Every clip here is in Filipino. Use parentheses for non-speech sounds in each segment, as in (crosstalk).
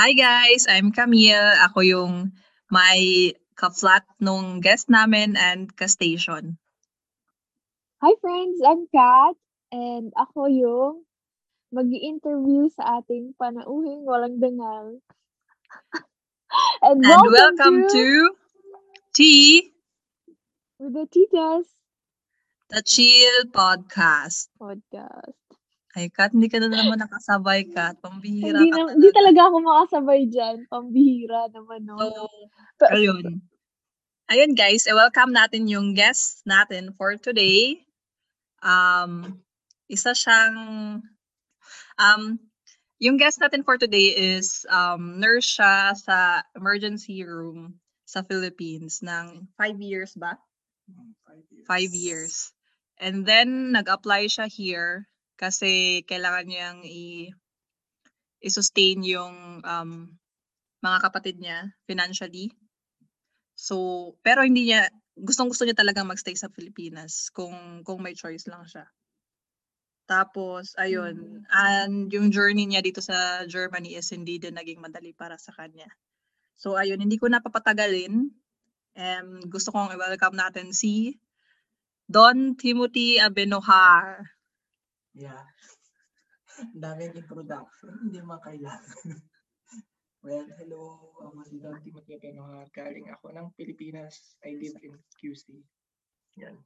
Hi guys, I'm Camille. Ako yung may ka-flat nung guest namin and ka-station. Hi friends, I'm Kat and ako yung mag interview sa ating panauhing walang dangal. (laughs) and, and welcome, to, to Tea with the Titas. The Chill Podcast. Podcast. Ay, Kat, hindi ka na naman nakasabay, Kat. Pambihira hindi, ka na, hindi talaga ako makasabay dyan. Pambihira naman, no? So, ayun. Ayun, guys. Eh, welcome natin yung guest natin for today. Um, isa siyang, um, yung guest natin for today is um, nurse siya sa emergency room sa Philippines ng five years ba? Five years. Five years. And then, nag-apply siya here kasi kailangan niyang i i-sustain yung um, mga kapatid niya financially. So, pero hindi niya gustong-gusto niya talagang magstay sa Pilipinas kung kung may choice lang siya. Tapos ayun, and yung journey niya dito sa Germany is hindi din naging madali para sa kanya. So ayun, hindi ko na papatagalin. Um, gusto kong i-welcome natin si Don Timothy Abenohar. Yeah. (laughs) Daming introduction, hindi man kailangan. (laughs) well, hello. Ako si Don Timothy. Galing ako ng Pilipinas. I live in QC. Yan.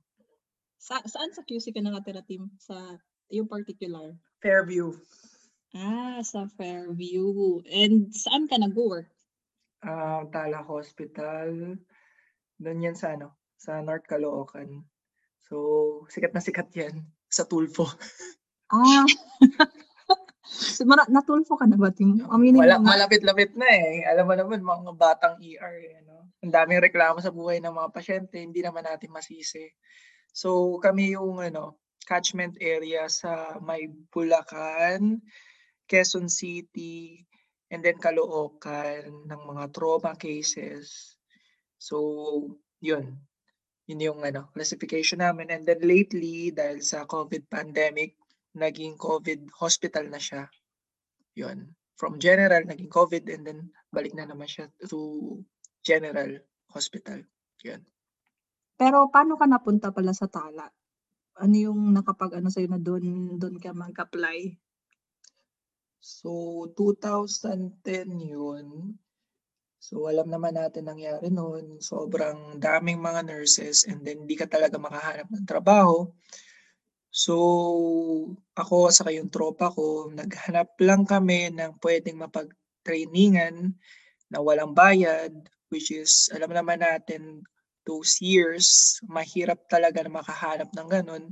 Sa saan sa QC ka nakatira, Tim? Sa yung particular? Fairview. Ah, sa Fairview. And saan ka nag-work? Uh, Tala Hospital. Doon yan sa ano? Sa North Caloocan. So, sikat na sikat yan sa Tulfo. Ah. (laughs) Mara, natulfo ka na ba, Tim? Aminin Wala, mo na. malapit-lapit na eh. Alam mo naman, mga batang ER. Eh, no? Ang daming reklamo sa buhay ng mga pasyente, hindi naman natin masisi. So, kami yung ano, catchment area sa may Bulacan, Quezon City, and then Caloocan ng mga trauma cases. So, yun. Yun yung ano, classification namin. And then lately, dahil sa COVID pandemic, naging COVID hospital na siya. Yun. From general, naging COVID and then balik na naman siya to general hospital. Yun. Pero paano ka napunta pala sa Tala? Ano yung nakapag ano sa'yo na doon doon ka mag-apply? So 2010 yun. So alam naman natin nangyari noon. Sobrang daming mga nurses and then di ka talaga makahanap ng trabaho. So, ako sa yung tropa ko, naghanap lang kami ng pwedeng mapag-trainingan na walang bayad, which is, alam naman natin, those years, mahirap talaga na makahanap ng ganun.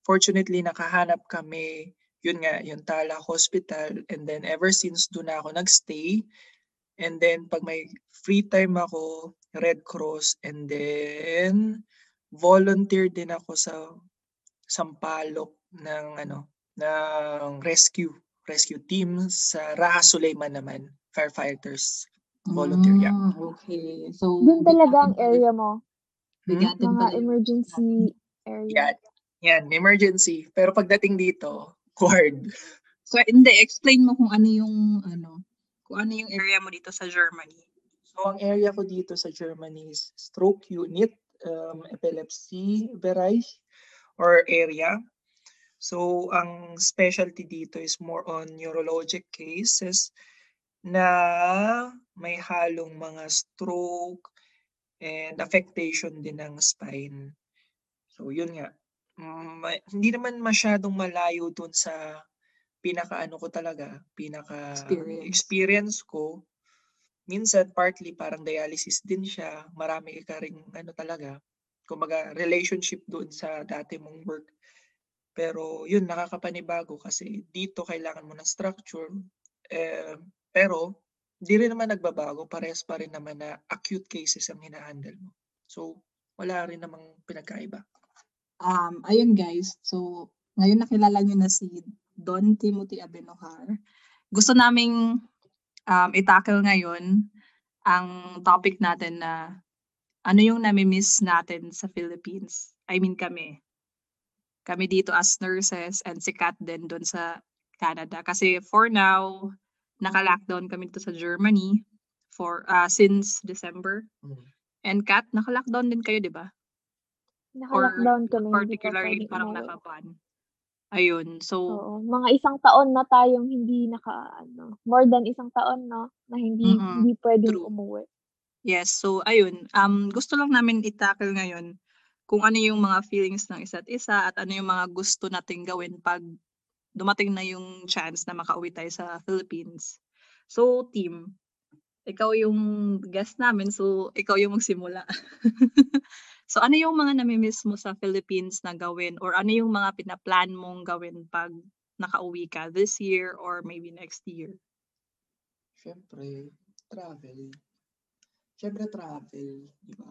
Fortunately, nakahanap kami, yun nga, yung Tala Hospital, and then ever since doon ako nagstay, and then pag may free time ako, Red Cross, and then volunteer din ako sa sampalok ng ano ng rescue rescue team sa Raha Suleiman naman firefighters volunteer mm, yeah. Okay. So Doon talaga ang area mo. Bigatin Mga pala. emergency area. Yan. Yan, emergency. Pero pagdating dito, (laughs) ward. So hindi explain mo kung ano yung ano, kung ano yung area mo dito sa Germany. So ang area ko dito sa Germany is stroke unit, um, epilepsy bereich or area. So, ang specialty dito is more on neurologic cases na may halong mga stroke and affectation din ng spine. So, yun nga. Mm, hindi naman masyadong malayo dun sa pinaka-ano ko talaga, pinaka Experience. experience ko. Minsan, partly parang dialysis din siya. Marami ka rin ano talaga, kumbaga relationship doon sa dati mong work. Pero yun, nakakapanibago kasi dito kailangan mo ng structure. Eh, pero di rin naman nagbabago. Parehas pa rin naman na acute cases ang hinahandle mo. So, wala rin namang pinagkaiba. Um, ayun guys, so ngayon nakilala niyo na si Don Timothy Abenohar. Gusto naming um, itackle ngayon ang topic natin na ano yung nami-miss natin sa Philippines. I mean kami. Kami dito as nurses and si Kat din doon sa Canada. Kasi for now, naka-lockdown kami dito sa Germany for ah, since December. Mm. And Kat, naka-lockdown din kayo, di ba? Or Naka-lockdown kami, particularly parang umuwi. Ayun, so Oo, mga isang taon na tayong hindi naka ano, more than isang taon 'no, na hindi Mm, hindi puwedeng true. umuwi. Yes, so ayun, um, gusto lang namin i-tackle ngayon kung ano yung mga feelings ng isa't isa at ano yung mga gusto nating gawin 'pag dumating na yung chance na makauwi tayo sa Philippines. So team, ikaw yung guest namin, so ikaw yung magsimula. (laughs) So ano yung mga nami-miss mo sa Philippines na gawin or ano yung mga pina-plan mong gawin 'pag nakauwi ka this year or maybe next year? Siyempre, travel. Siyempre travel, 'di ba?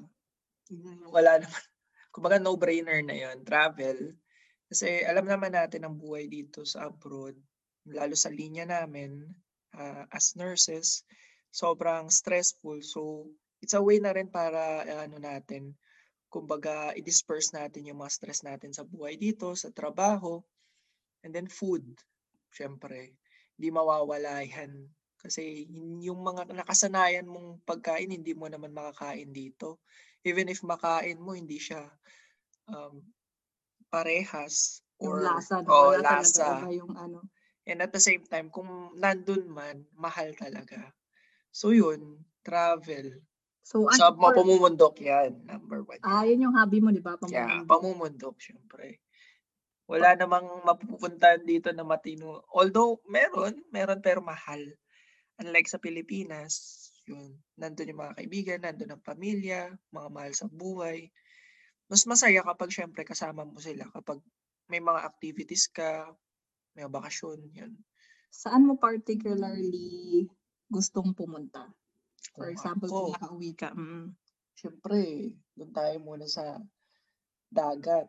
Hmm, wala naman (laughs) kumbaga no-brainer na 'yun, travel. Kasi alam naman natin ang buhay dito sa abroad, lalo sa linya namin, ah, as nurses, sobrang stressful. So, it's a way na rin para ano natin, kumbaga i-disperse natin yung mga stress natin sa buhay dito, sa trabaho, and then food, siyempre. Hindi mawawala 'yan. Kasi yung mga nakasanayan mong pagkain hindi mo naman makakain dito. Even if makain mo hindi siya, um, parehas Yung or lasa oo, wala talaga lasa. yung ano. And at the same time kung nandun man, mahal talaga. So yun, travel. So Sa ano mga for pamumundok 'yan, number 1 Ah, yun yung hobby mo 'di ba, Yeah, pamumundok? pamumundok siyempre. Wala namang mapupuntahan dito na matino although meron, meron pero mahal. Unlike sa Pilipinas, yun, nandun yung mga kaibigan, nandun ang pamilya, mga mahal sa buhay. Mas masaya kapag siyempre kasama mo sila kapag may mga activities ka, may bakasyon, yun. Saan mo particularly gustong pumunta? For Kung example, ako kung nakauwi ka, mm. Siyempre, dun tayo muna sa dagat.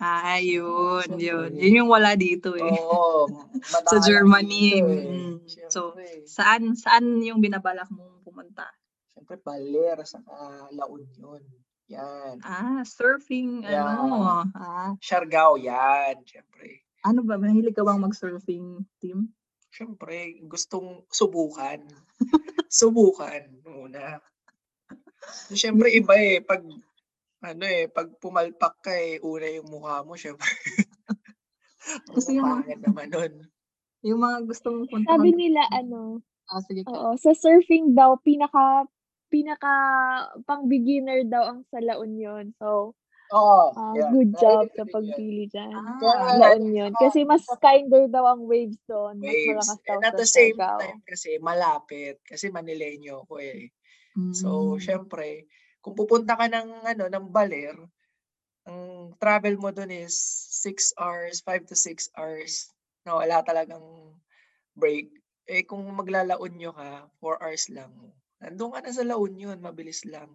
Ah, yun, yun. Siyempre. Yun yung wala dito eh. Oo, (laughs) Sa Germany. dito eh. mm. So, Siyempre. saan saan yung binabalak mong pumunta? Siyempre, Baler, saka La Union. Yan. Ah, surfing Yeah. ano. Ah, Siargao, yan. Siyempre. ano ba, mahilig ka bang mag-surfing team? Siyempre, gustong subukan. subukan muna. So, Siyempre, iba eh. Pag, ano eh, pag pumalpak ka eh, una yung mukha mo, siyempre. (laughs) Kasi yung- pangit naman nun. Yung mga gusto mong puntahan. Sabi nila ano, Ah, sige ka. oo, sa surfing daw pinaka pinaka pang-beginner daw ang sa La Union. So, Oo, ah, yeah. good job sa yun. pagpili. Kaya Ah, La Union kasi mas kinder daw ang waves doon, mas Waves. malakas daw And at sa the same Siargao. time kasi malapit. Kasi Manileño ko eh. So, mm. syempre, kung pupunta ka ng, ano, ng Baler, ang travel mo dun is 6 hours, 5 to 6 hours na wala talagang break. Eh, kung magla-La Union ka, 4 hours lang. Nandun ka na sa La Union, mabilis lang.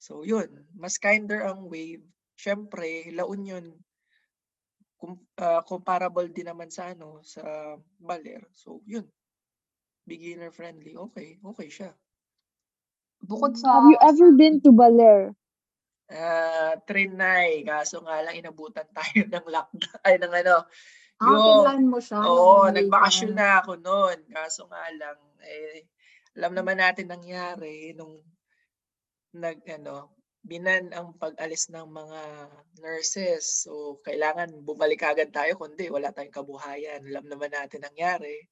So, yun. Mas kinder ang wave. Syempre, La Union, kum- ah, comparable din naman sa ano, sa Baler. So, yun. Beginner friendly. Okay, okay siya. Bukod sa Have you ever been to Baler? Ah, trinay, kaso nga lang inabutan (laughs) tayo ng lockdown, ay ng ano, Ah, yung, mo siya oo, nagbakasyon ka. na ako noon, kaso nga lang, eh, alam naman natin nangyari nung, nag, ano, binan ang pag-alis ng mga nurses, so kailangan bumalik agad tayo, kundi wala tayong kabuhayan, alam naman natin nangyari.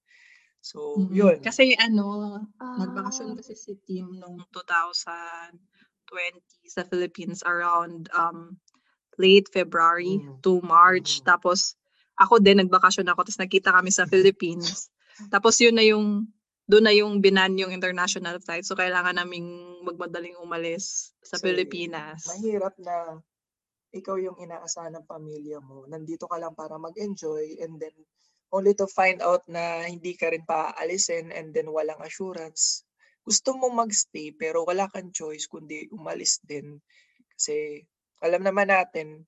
So, Mm, yun. Kasi ano, nagbakasyon Ah. kasi si team nung 2020 sa Philippines around um late February Mm. to March. Mm. Tapos ako din nagbakasyon ako tapos nakita kami sa (laughs) Philippines. Tapos yun na yung doon na yung binan yung international flight. So kailangan naming magmadaling umalis sa Kasi Pilipinas. Mahirap na ikaw yung inaasahan ng pamilya mo. Nandito ka lang para mag-enjoy and then only to find out na hindi ka rin paaalisin and then walang assurance. Gusto mo magstay pero wala kang choice kundi umalis din. Kasi alam naman natin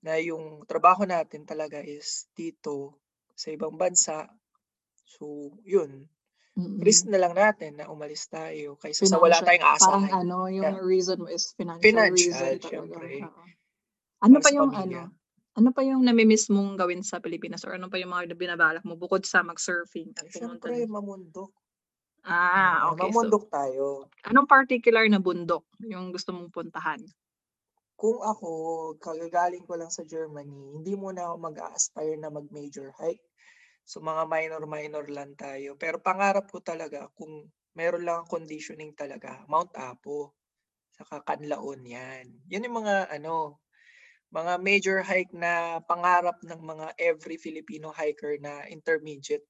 na yung trabaho natin talaga is dito sa ibang bansa. So, yun. Risk na lang natin na umalis tayo kaysa sa wala Financial- tayong Parang aasahan. ano, yung Yeah. reason mo is financial, Financial, reason talaga. syempre. Oo. Ano Para pa sa yung pamilya. ano, Ano pa yung nami-miss mong gawin sa Pilipinas or ano pa yung mga binabalak mo bukod sa mag-surfing at pumunta Siyempre, dun? mamundok. Ah, Ah, okay. So, mamundok tayo. anong particular na bundok yung gusto mong puntahan? Kung ako, kagagaling ko lang sa Germany, hindi muna ako mag-a-aspire na mag-major hike. So mga minor-minor lang tayo. Pero pangarap ko talaga, kung meron lang ang conditioning talaga, Mount Apo. Saka Canlaon yan. Yan yung mga ano, mga major hike na pangarap ng mga every Filipino hiker na intermediate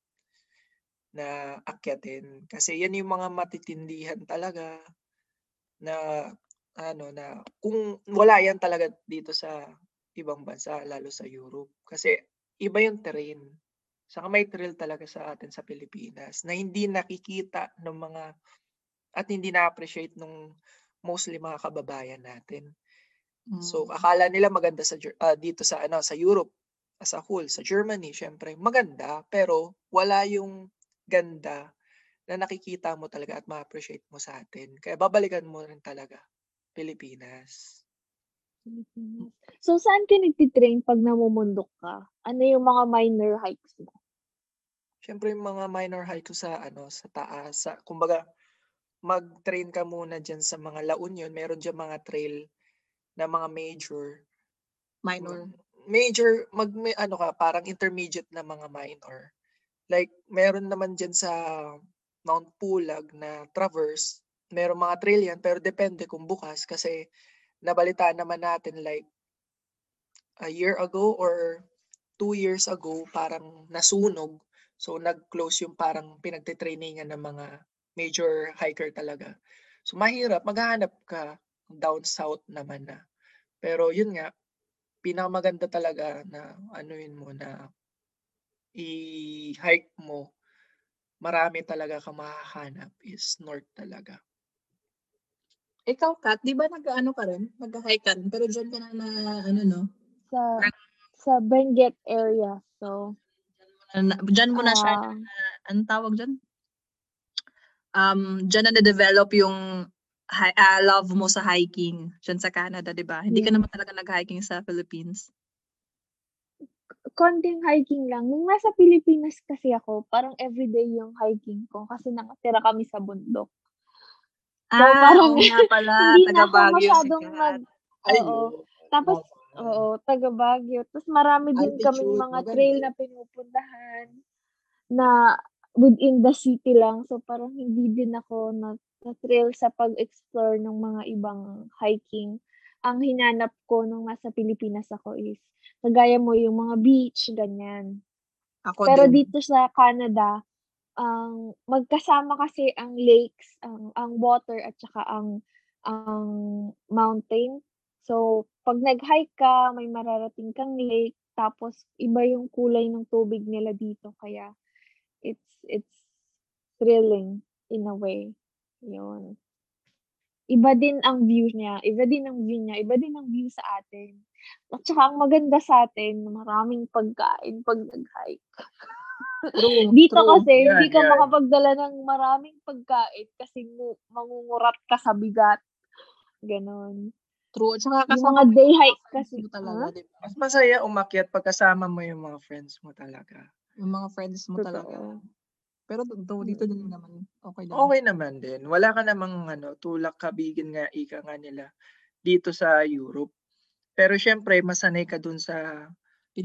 na akyatin. Kasi yan yung mga matitindihan talaga na ano na kung wala yan talaga dito sa ibang bansa, lalo sa Europe. Kasi iba yung terrain. Saka may thrill talaga sa atin sa Pilipinas na hindi nakikita ng mga at hindi na-appreciate nung mostly mga kababayan natin. So Mm. akala nila maganda sa ah, dito sa ano sa Europe as a whole, sa Germany syempre maganda pero wala yung ganda na nakikita mo talaga at ma-appreciate mo sa atin. Kaya babalikan mo rin talaga Pilipinas. Pilipinas. So, saan ka nagtitrain pag namumundok ka? Ano yung mga minor hikes mo? Syempre yung mga minor ko sa ano sa taas, sa kumbaga mag-train ka muna diyan sa mga La Union, meron diyan mga trail na mga major. Minor. Major mag may ano ka parang intermediate na mga minor. Like meron naman diyan sa Mount Pulag na traverse, meron mga trail yan pero depende kung bukas kasi nabalitaan naman natin like a year ago or two years ago parang nasunog. So nag-close yung parang pinagtitrainingan ng mga major hiker talaga. So mahirap, maghahanap ka down south naman na. Pero yun nga, pinakamaganda talaga na ano yun mo na i-hike mo, marami talaga kang mahahanap is north talaga. Ikaw, Kat, di ba nag-ano ka rin? Nag-hike ka rin, pero dyan ka na na, ano no? Sa sa Benguet area. So, Na, dyan mo na siya, ah, anong tawag dyan? Um, dyan na na-develop yung hi- ah, love mo sa hiking dyan sa Canada, di ba? Hindi ka Yeah. naman talaga nag-hiking sa Philippines. konting hiking lang. Nung nasa Pilipinas kasi ako, parang everyday yung hiking ko kasi nakatira kami sa bundok. So, Ah, parang oo nga pala, (laughs) hindi na taga ako Baguio si masyadong Kat. mag... Ay, Oo. oo. Tapos, Oo. oo, taga Baguio. Tapos marami din kaming Altitude, mga maganda trail na pinupuntahan na within the city lang. So, parang hindi din ako na, na-thrill sa pag-explore ng mga ibang hiking. Ang hinanap ko nung nasa Pilipinas ako is, kagaya mo yung mga beach, ganyan. Ako Pero din. dito sa Canada, ang magkasama kasi ang lakes, ang ang water at saka ang ang mountain. So, pag nag-hike ka, may mararating kang lake, tapos iba yung kulay ng tubig nila dito kaya it's it's thrilling in a way. Yun. Iba din ang view niya, iba din ang view niya, iba din ang view sa atin. At saka ang maganda sa atin, maraming pagkain pag nag-hike. True, (laughs) Dito true. kasi Yan, hindi ka yan. makapagdala ng maraming pagkain kasi mu mangungurat ka sa bigat. Ganon. True. At saka Yung kasama mga day hike kasi, mo talaga, ah, di ba? Mas masaya umakyat pagkasama mo yung mga friends mo talaga. Yung mga friends mo talaga. totoo. Pero do, dito din Mm. naman, okay lang. Okay naman din. Wala ka namang ano, tulak kabigin nga ika nga nila dito sa Europe. Pero syempre, masanay ka dun sa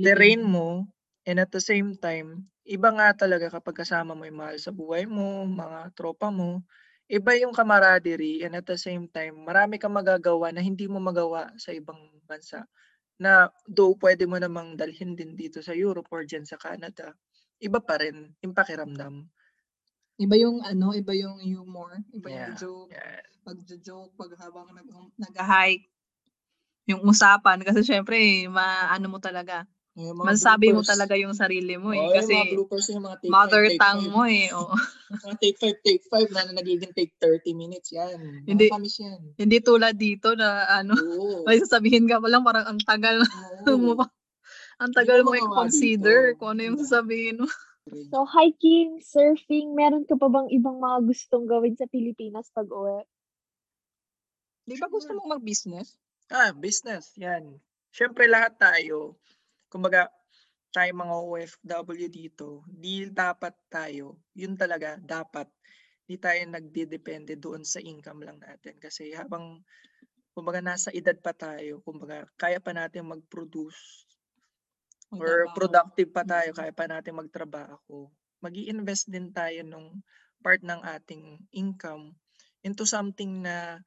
terrain Pilipinas. mo and at the same time, iba nga talaga kapag kasama mo yung mahal sa buhay mo, mga tropa mo, iba yung camaraderie and at the same time, marami kang magagawa na hindi mo magawa sa ibang bansa. Na though pwede mo namang dalhin din dito sa Europe or dyan sa Canada, iba pa rin yung pakiramdam. Iba yung ano, iba yung humor, iba yung Yeah, joke, yeah. pag-joke, pag habang nag, nag-hike, yung usapan. Kasi syempre, maano mo talaga, Mga masasabi mo talaga yung sarili mo eh. Oo, yung mga Kasi bloopers yung mga take mother 5, take tongue 5. mo eh. Oo. (laughs) Mga take 5, take 5 na nagiging take 30 minutes yan. Hindi- yan. Hindi tulad dito na ano, Oo. may sasabihin ka pa lang parang ang tagal mo pa. Ang tagal mo i-consider kung ano yung sasabihin mo. So, hiking, surfing, meron ka pa bang ibang mga gustong gawin sa Pilipinas pag uwi? Di ba gusto mong mag-business? Ah, business. Yan. Siyempre lahat tayo, kumbaga tayong mga OFW dito, di dapat tayo, yun talaga dapat, di tayo nagdedepende doon sa income lang natin. Kasi habang kumbaga nasa edad pa tayo, kumbaga kaya pa natin mag-produce or productive pa tayo, kaya pa natin magtrabaho. Mag-i-invest din tayo nung part ng ating income into something na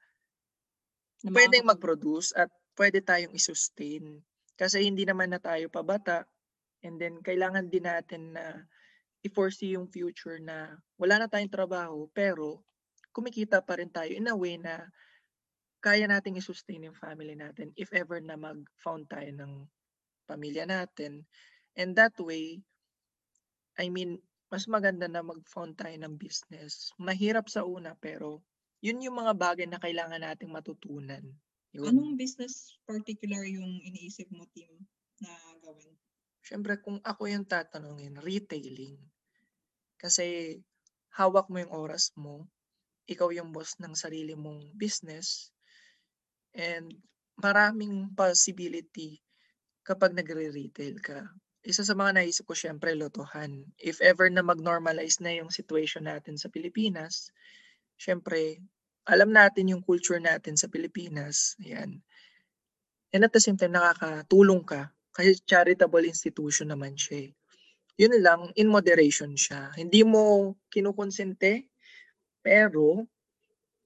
Na pwedeng mag-produce at pwede tayong i-sustain. Kasi hindi naman na tayo pabata and then kailangan din natin na i-foresee yung future na wala na tayong trabaho pero kumikita pa rin tayo in a way na kaya nating i-sustain yung family natin if ever na mag-found tayo ng pamilya natin. And that way, I mean, mas maganda na mag-found tayo ng business. Mahirap sa una pero yun yung mga bagay na kailangan nating matutunan. Yun. Anong business particular yung iniisip mo, team, na gawin? Siyempre, kung ako yung tatanungin, retailing. Kasi hawak mo yung oras mo, ikaw yung boss ng sarili mong business, and maraming possibility kapag nagre-retail ka. Isa sa mga naisip ko, syempre, lotohan. If ever na mag-normalize na yung situation natin sa Pilipinas, syempre, alam natin yung culture natin sa Pilipinas. Ayan. And at the same time, nakakatulong ka kasi charitable institution naman siya. eh. Yun lang, in moderation siya. Hindi mo kinukonsente, pero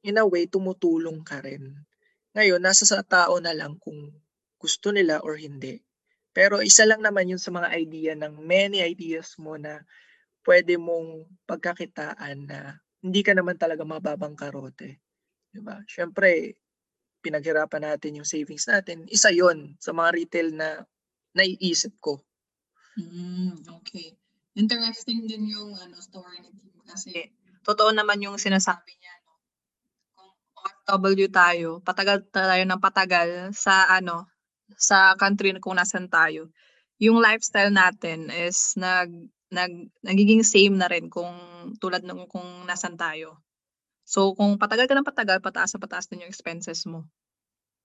in a way, tumutulong ka rin. Ngayon, nasa sa tao na lang kung gusto nila or hindi. Pero isa lang naman yun sa mga idea ng many ideas mo na pwede mong pagkakitaan na hindi ka naman talaga mababang karote. Diba? Siyempre, pinaghirapan natin yung savings natin. Isa yon sa mga retail na naiisip ko. Mm, okay. Interesting din yung ano story ni Tim kasi totoo naman yung sinasabi niya no. Kung OFW tayo, patagal tayo ng patagal sa ano sa country na kung nasan tayo. Yung lifestyle natin is nag nag nagiging same na rin kung tulad ng kung nasan tayo. So kung patagal ka ng patagal, pataas na pataas din yung expenses mo.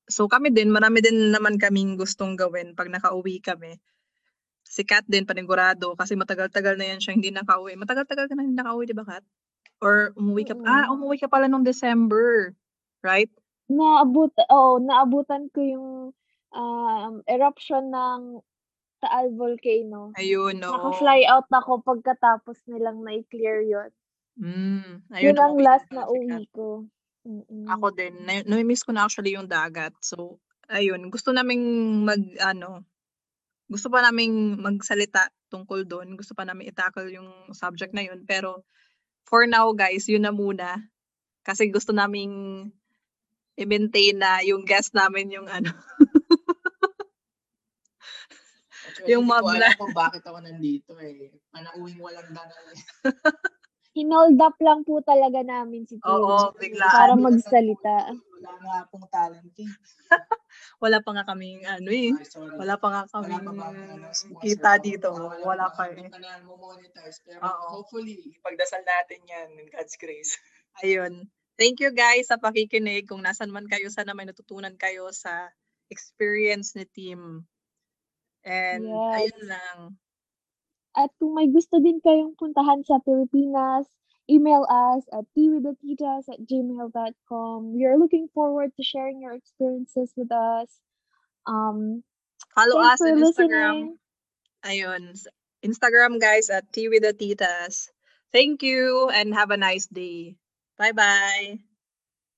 So kami din, marami din naman kaming gustong gawin pag nakauwi kami si Kat din panigurado kasi matagal-tagal na yan siya hindi nakauwi. Matagal-tagal ka na hindi nakauwi, di ba Kat? Or umuwi ka, Oo. ah, umuwi ka pala nung December, right? Naabot oh, naabutan ko yung um, eruption ng Taal Volcano. Ayun, no. Naka-fly out ako pagkatapos nilang na-clear yun. Mm, ayun, Yun ang last na uwi ko. Mm-mm. Ako din, na- nami-miss ko na actually yung dagat. So, ayun, gusto naming mag, ano, gusto pa naming magsalita tungkol doon. Gusto pa namin i-tackle yung subject na yun. Pero, for now, guys, yun na muna. Kasi gusto naming i-maintain na yung guest namin yung ano. Actually, Yung hindi ko mabla. alam kung bakit ako nandito eh. Panauwing walang dangal eh. (laughs) Hinold up lang po talaga namin si Tim. Oo, biglaan. Para magsalita. sa- Wala nga pong talent eh. (laughs) Wala pa nga kaming ano eh. Wala pa nga kaming ano, kita dito. Wala pa eh. Oo. hopefully, ipagdasal natin yan in God's grace. (laughs) Ayun. Thank you guys sa pakikinig. Kung nasan man kayo, sana may natutunan kayo sa experience ni Team. And Yes. ayun lang. At kung may gusto din kayong puntahan sa Pilipinas, email us at twiththetitas at gmail.com. We are looking forward to sharing your experiences with us. Um, Follow us on Instagram. Ayun. Instagram guys at Tea with the Titas. Thank you and have a nice day. Bye-bye.